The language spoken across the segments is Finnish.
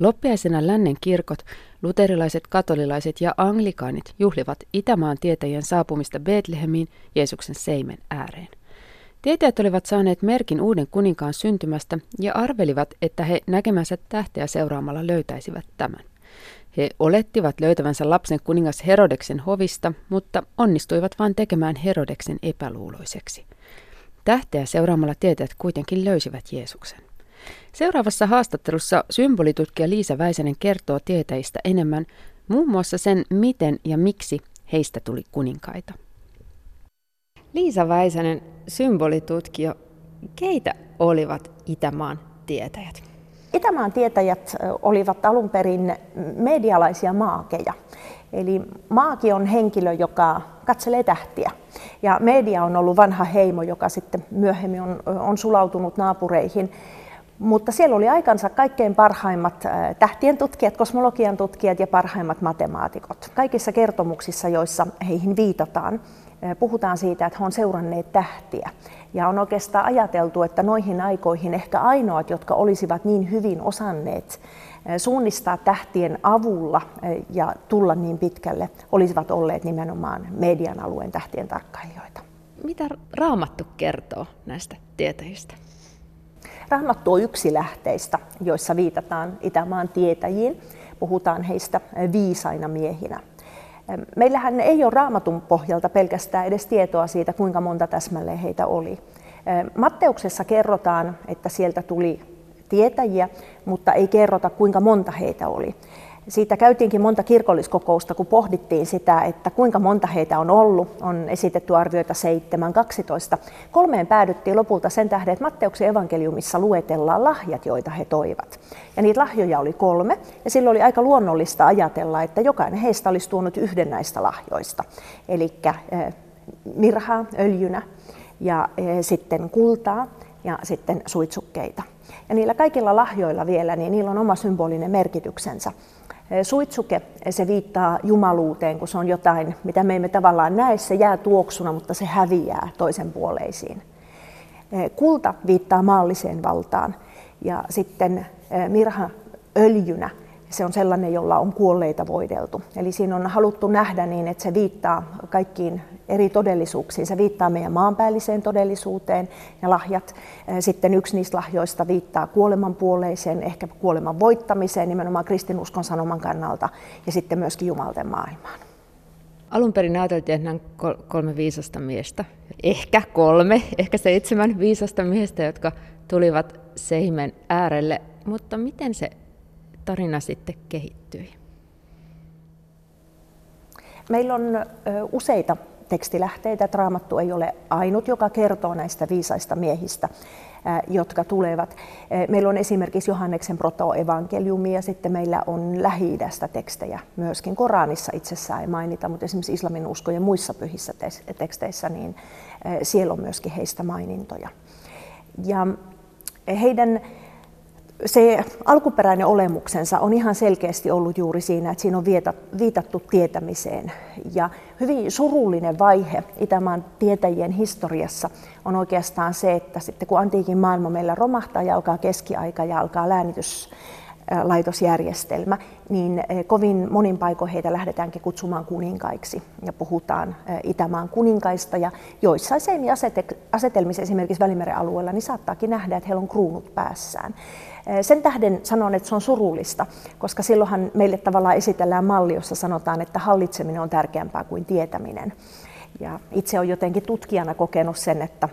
Loppiaisena lännen kirkot, luterilaiset, katolilaiset ja anglikaanit juhlivat Itämaan tietäjien saapumista Betlehemiin Jeesuksen seimen ääreen. Tietäjät olivat saaneet merkin uuden kuninkaan syntymästä ja arvelivat, että he näkemänsä tähteä seuraamalla löytäisivät tämän. He olettivat löytävänsä lapsen kuningas Herodeksen hovista, mutta onnistuivat vain tekemään Herodeksen epäluuloiseksi. Tähteä seuraamalla tietäjät kuitenkin löysivät Jeesuksen. Seuraavassa haastattelussa symbolitutkija Liisa Väisänen kertoo tietäjistä enemmän, muun muassa sen, miten ja miksi heistä tuli kuninkaita. Liisa Väisänen, symbolitutkija, keitä olivat Itämaan tietäjät? Itämaan tietäjät olivat alun perin medialaisia maakeja. Eli maaki on henkilö, joka katselee tähtiä. Ja media on ollut vanha heimo, joka sitten myöhemmin on, on sulautunut naapureihin. Mutta siellä oli aikansa kaikkein parhaimmat tähtien tutkijat, kosmologian tutkijat ja parhaimmat matemaatikot. Kaikissa kertomuksissa, joissa heihin viitataan, puhutaan siitä, että he on seuranneet tähtiä. Ja on oikeastaan ajateltu, että noihin aikoihin ehkä ainoat, jotka olisivat niin hyvin osanneet suunnistaa tähtien avulla ja tulla niin pitkälle, olisivat olleet nimenomaan median alueen tähtien tarkkailijoita. Mitä Raamattu kertoo näistä tietäjistä? Raamattu on yksi lähteistä, joissa viitataan Itämaan tietäjiin. Puhutaan heistä viisaina miehinä. Meillähän ei ole raamatun pohjalta pelkästään edes tietoa siitä, kuinka monta täsmälleen heitä oli. Matteuksessa kerrotaan, että sieltä tuli tietäjiä, mutta ei kerrota, kuinka monta heitä oli. Siitä käytiinkin monta kirkolliskokousta, kun pohdittiin sitä, että kuinka monta heitä on ollut. On esitetty arvioita 7, 12. Kolmeen päädyttiin lopulta sen tähden, että Matteuksen evankeliumissa luetellaan lahjat, joita he toivat. Ja niitä lahjoja oli kolme, ja silloin oli aika luonnollista ajatella, että jokainen heistä olisi tuonut yhden näistä lahjoista. Eli mirhaa öljynä ja sitten kultaa ja sitten suitsukkeita. Ja niillä kaikilla lahjoilla vielä, niin niillä on oma symbolinen merkityksensä. Suitsuke, se viittaa jumaluuteen, kun se on jotain, mitä me emme tavallaan näe, se jää tuoksuna, mutta se häviää toisen puoleisiin. Kulta viittaa maalliseen valtaan ja sitten mirha öljynä se on sellainen, jolla on kuolleita voideltu. Eli siinä on haluttu nähdä niin, että se viittaa kaikkiin eri todellisuuksiin. Se viittaa meidän maanpäälliseen todellisuuteen ja lahjat. Sitten yksi niistä lahjoista viittaa kuoleman puoleiseen, ehkä kuoleman voittamiseen nimenomaan kristinuskon sanoman kannalta ja sitten myöskin Jumalten maailmaan. Alun perin ajateltiin, että nämä kolme viisasta miestä, ehkä kolme, ehkä seitsemän viisasta miestä, jotka tulivat Seimen äärelle. Mutta miten se tarina sitten kehittyi? Meillä on useita tekstilähteitä. Raamattu ei ole ainut, joka kertoo näistä viisaista miehistä, jotka tulevat. Meillä on esimerkiksi Johanneksen protoevankeliumi ja sitten meillä on lähi tekstejä myöskin. Koranissa itsessään ei mainita, mutta esimerkiksi islamin usko ja muissa pyhissä teksteissä, niin siellä on myöskin heistä mainintoja. Ja heidän se alkuperäinen olemuksensa on ihan selkeästi ollut juuri siinä, että siinä on viitattu tietämiseen. Ja hyvin surullinen vaihe Itämaan tietäjien historiassa on oikeastaan se, että sitten kun antiikin maailma meillä romahtaa ja alkaa keskiaika ja alkaa läänitys, laitosjärjestelmä, niin kovin monin paikoin heitä lähdetäänkin kutsumaan kuninkaiksi ja puhutaan Itämaan kuninkaista ja joissain asetelmissa esimerkiksi Välimeren alueella niin saattaakin nähdä, että heillä on kruunut päässään. Sen tähden sanon, että se on surullista, koska silloinhan meille tavallaan esitellään malli, jossa sanotaan, että hallitseminen on tärkeämpää kuin tietäminen. Ja itse olen jotenkin tutkijana kokenut sen, että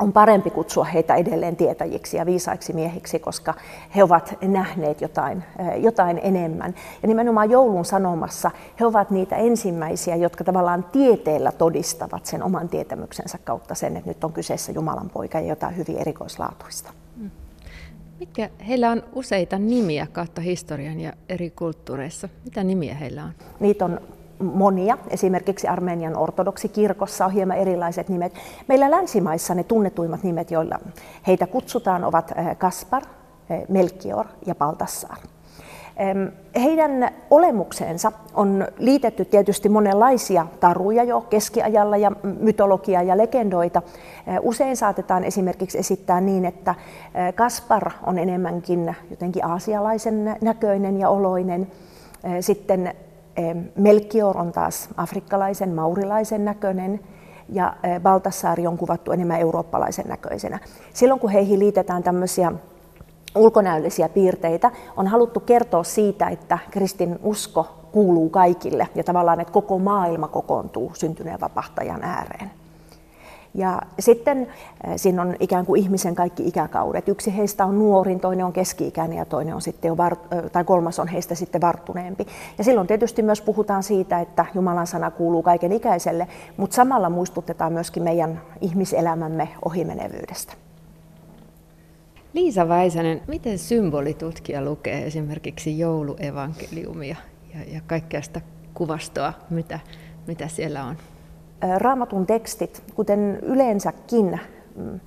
on parempi kutsua heitä edelleen tietäjiksi ja viisaiksi miehiksi, koska he ovat nähneet jotain, jotain enemmän. Ja nimenomaan joulun sanomassa he ovat niitä ensimmäisiä, jotka tavallaan tieteellä todistavat sen oman tietämyksensä kautta sen, että nyt on kyseessä Jumalan poika ja jotain hyvin erikoislaatuista. Mm. Mitkä, heillä on useita nimiä kautta historian ja eri kulttuureissa. Mitä nimiä heillä on? Niitä on monia. Esimerkiksi Armenian ortodoksikirkossa on hieman erilaiset nimet. Meillä länsimaissa ne tunnetuimmat nimet, joilla heitä kutsutaan, ovat eh, Kaspar, eh, Melchior ja Baltassar. Heidän olemukseensa on liitetty tietysti monenlaisia taruja jo keskiajalla ja mytologiaa ja legendoita. Usein saatetaan esimerkiksi esittää niin, että Kaspar on enemmänkin jotenkin aasialaisen näköinen ja oloinen. Sitten Melchior on taas afrikkalaisen, maurilaisen näköinen ja Baltassaari on kuvattu enemmän eurooppalaisen näköisenä. Silloin kun heihin liitetään tämmöisiä ulkonäöllisiä piirteitä, on haluttu kertoa siitä, että kristin usko kuuluu kaikille ja tavallaan, että koko maailma kokoontuu syntyneen vapahtajan ääreen. Ja sitten äh, siinä on ikään kuin ihmisen kaikki ikäkaudet. Yksi heistä on nuorin, toinen on keski-ikäinen ja toinen on sitten jo var, tai kolmas on heistä sitten varttuneempi. Ja silloin tietysti myös puhutaan siitä, että Jumalan sana kuuluu kaiken ikäiselle, mutta samalla muistutetaan myöskin meidän ihmiselämämme ohimenevyydestä. Liisa Väisänen, miten symbolitutkija lukee esimerkiksi jouluevankeliumia ja, ja kaikkea sitä kuvastoa, mitä, mitä siellä on? Raamatun tekstit, kuten yleensäkin mm,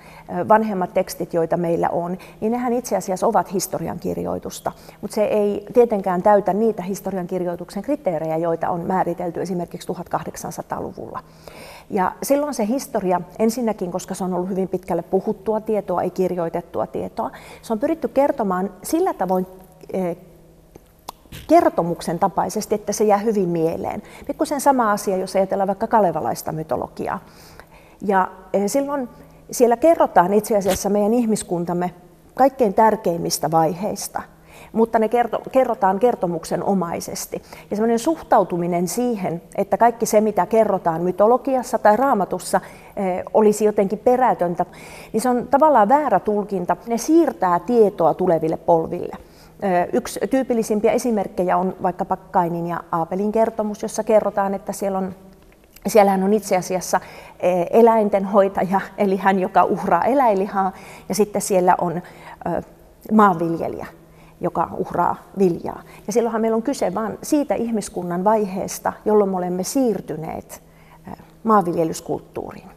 vanhemmat tekstit, joita meillä on, niin nehän itse asiassa ovat historiankirjoitusta, mutta se ei tietenkään täytä niitä historiankirjoituksen kriteerejä, joita on määritelty esimerkiksi 1800-luvulla. Ja silloin se historia, ensinnäkin, koska se on ollut hyvin pitkälle puhuttua tietoa, ei kirjoitettua tietoa, se on pyritty kertomaan sillä tavoin eh, kertomuksen tapaisesti, että se jää hyvin mieleen. Pikkusen sama asia, jos ajatellaan vaikka kalevalaista mytologiaa. Ja eh, silloin siellä kerrotaan itse asiassa meidän ihmiskuntamme kaikkein tärkeimmistä vaiheista – mutta ne kerto, kerrotaan kertomuksen omaisesti. Ja semmoinen suhtautuminen siihen, että kaikki se, mitä kerrotaan mytologiassa tai raamatussa, eh, olisi jotenkin perätöntä, niin se on tavallaan väärä tulkinta. Ne siirtää tietoa tuleville polville. Eh, yksi tyypillisimpiä esimerkkejä on vaikkapa Kainin ja Aapelin kertomus, jossa kerrotaan, että siellä on Siellähän on itse asiassa eh, eläintenhoitaja, eli hän, joka uhraa eläilihaa, ja sitten siellä on maanviljelijä, joka uhraa viljaa. Ja silloinhan meillä on kyse vain siitä ihmiskunnan vaiheesta, jolloin me olemme siirtyneet maanviljelyskulttuuriin.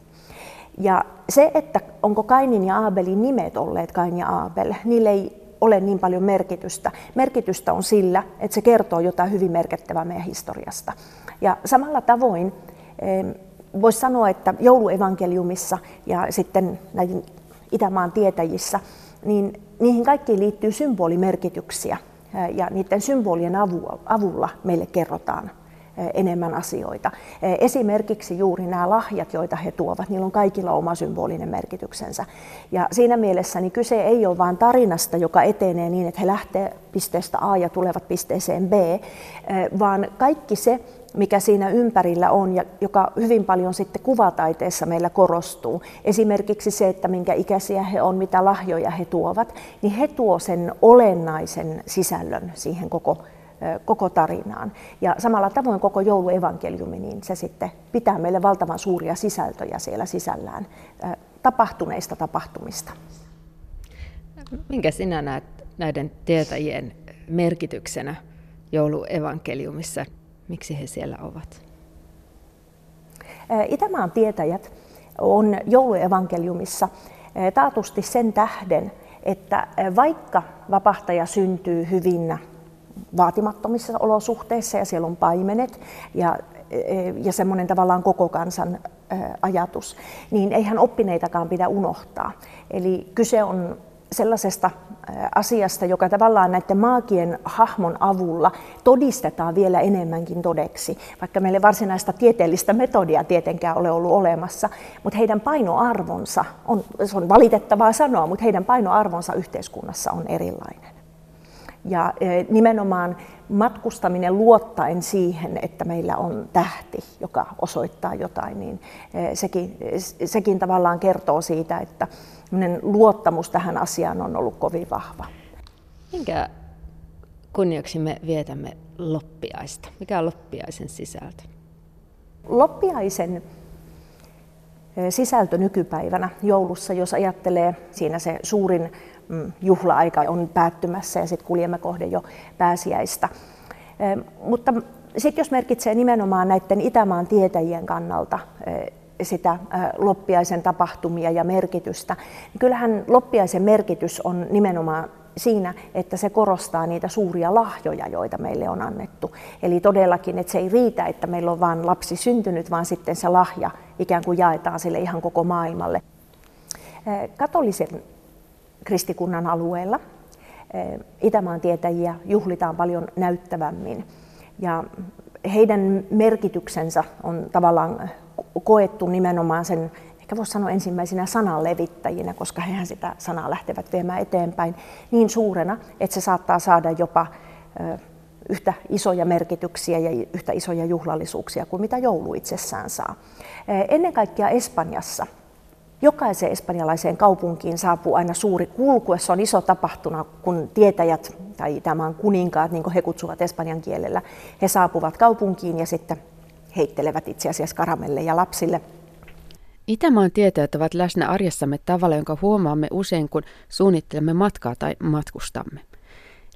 Ja se, että onko Kainin ja Aabelin nimet olleet Kain ja Aabel, niille ei ole niin paljon merkitystä. Merkitystä on sillä, että se kertoo jotain hyvin merkittävää meidän historiasta. Ja samalla tavoin voisi sanoa, että jouluevankeliumissa ja sitten näiden Itämaan tietäjissä, niin niihin kaikkiin liittyy symbolimerkityksiä ja niiden symbolien avulla meille kerrotaan enemmän asioita. Esimerkiksi juuri nämä lahjat, joita he tuovat, niillä on kaikilla oma symbolinen merkityksensä. Ja siinä mielessä niin kyse ei ole vain tarinasta, joka etenee niin, että he lähtee pisteestä A ja tulevat pisteeseen B, vaan kaikki se, mikä siinä ympärillä on ja joka hyvin paljon sitten kuvataiteessa meillä korostuu. Esimerkiksi se, että minkä ikäisiä he on, mitä lahjoja he tuovat, niin he tuo sen olennaisen sisällön siihen koko, koko tarinaan. Ja samalla tavoin koko jouluevankeliumi, niin se sitten pitää meille valtavan suuria sisältöjä siellä sisällään tapahtuneista tapahtumista. Minkä sinä näet näiden tietäjien merkityksenä jouluevankeliumissa? Miksi he siellä ovat? Itämaan tietäjät on jouluevankeliumissa taatusti sen tähden, että vaikka vapahtaja syntyy hyvin vaatimattomissa olosuhteissa ja siellä on paimenet ja, ja semmoinen tavallaan koko kansan ajatus, niin eihän oppineitakaan pidä unohtaa. Eli kyse on sellaisesta asiasta, joka tavallaan näiden maagien hahmon avulla todistetaan vielä enemmänkin todeksi, vaikka meille varsinaista tieteellistä metodia tietenkään ole ollut olemassa, mutta heidän painoarvonsa, on, se on valitettavaa sanoa, mutta heidän painoarvonsa yhteiskunnassa on erilainen. Ja nimenomaan matkustaminen luottaen siihen, että meillä on tähti, joka osoittaa jotain, niin sekin, sekin tavallaan kertoo siitä, että luottamus tähän asiaan on ollut kovin vahva. Minkä kunniaksi me vietämme loppiaista? Mikä on loppiaisen sisältö? Loppiaisen sisältö nykypäivänä joulussa, jos ajattelee, siinä se suurin juhla-aika on päättymässä ja sitten kuljemme kohde jo pääsiäistä. Mutta sitten jos merkitsee nimenomaan näiden Itämaan tietäjien kannalta sitä loppiaisen tapahtumia ja merkitystä, niin kyllähän loppiaisen merkitys on nimenomaan siinä, että se korostaa niitä suuria lahjoja, joita meille on annettu. Eli todellakin, että se ei riitä, että meillä on vain lapsi syntynyt, vaan sitten se lahja ikään kuin jaetaan sille ihan koko maailmalle. Katolisen kristikunnan alueella Itämaan tietäjiä juhlitaan paljon näyttävämmin. Ja heidän merkityksensä on tavallaan koettu nimenomaan sen, ehkä voisi sanoa ensimmäisenä sanan levittäjinä, koska hehän sitä sanaa lähtevät viemään eteenpäin niin suurena, että se saattaa saada jopa yhtä isoja merkityksiä ja yhtä isoja juhlallisuuksia kuin mitä joulu itsessään saa. Ennen kaikkea Espanjassa jokaiseen espanjalaiseen kaupunkiin saapuu aina suuri kulku. Se on iso tapahtuna, kun tietäjät tai tämän kuninkaat, niin kuin he kutsuvat espanjan kielellä, he saapuvat kaupunkiin ja sitten heittelevät itse asiassa karamelleja lapsille. Itämaan tietäjät ovat läsnä arjessamme tavalla, jonka huomaamme usein, kun suunnittelemme matkaa tai matkustamme.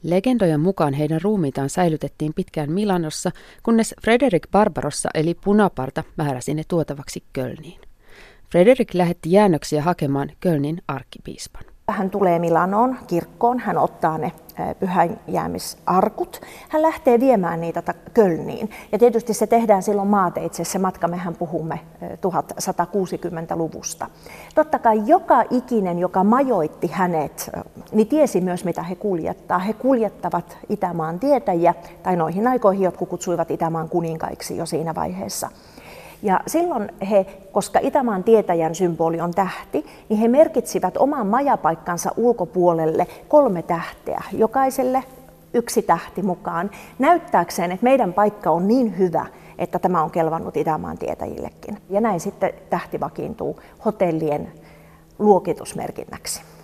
Legendojen mukaan heidän ruumiitaan säilytettiin pitkään Milanossa, kunnes Frederik Barbarossa eli punaparta määräsi ne tuotavaksi Kölniin. Frederik lähetti jäännöksiä hakemaan Kölnin arkkipiispan. Hän tulee Milanoon kirkkoon, hän ottaa ne pyhäjäämisarkut. Hän lähtee viemään niitä Kölniin. Ja tietysti se tehdään silloin maateitse, se matka mehän puhumme 1160-luvusta. Totta kai joka ikinen, joka majoitti hänet, niin tiesi myös mitä he kuljettaa. He kuljettavat Itämaan tietäjiä, tai noihin aikoihin jotkut kutsuivat Itämaan kuninkaiksi jo siinä vaiheessa. Ja silloin he, koska Itämaan tietäjän symboli on tähti, niin he merkitsivät oman majapaikkansa ulkopuolelle kolme tähteä, jokaiselle yksi tähti mukaan, näyttääkseen, että meidän paikka on niin hyvä, että tämä on kelvannut Itämaan tietäjillekin. Ja näin sitten tähti vakiintuu hotellien luokitusmerkinnäksi.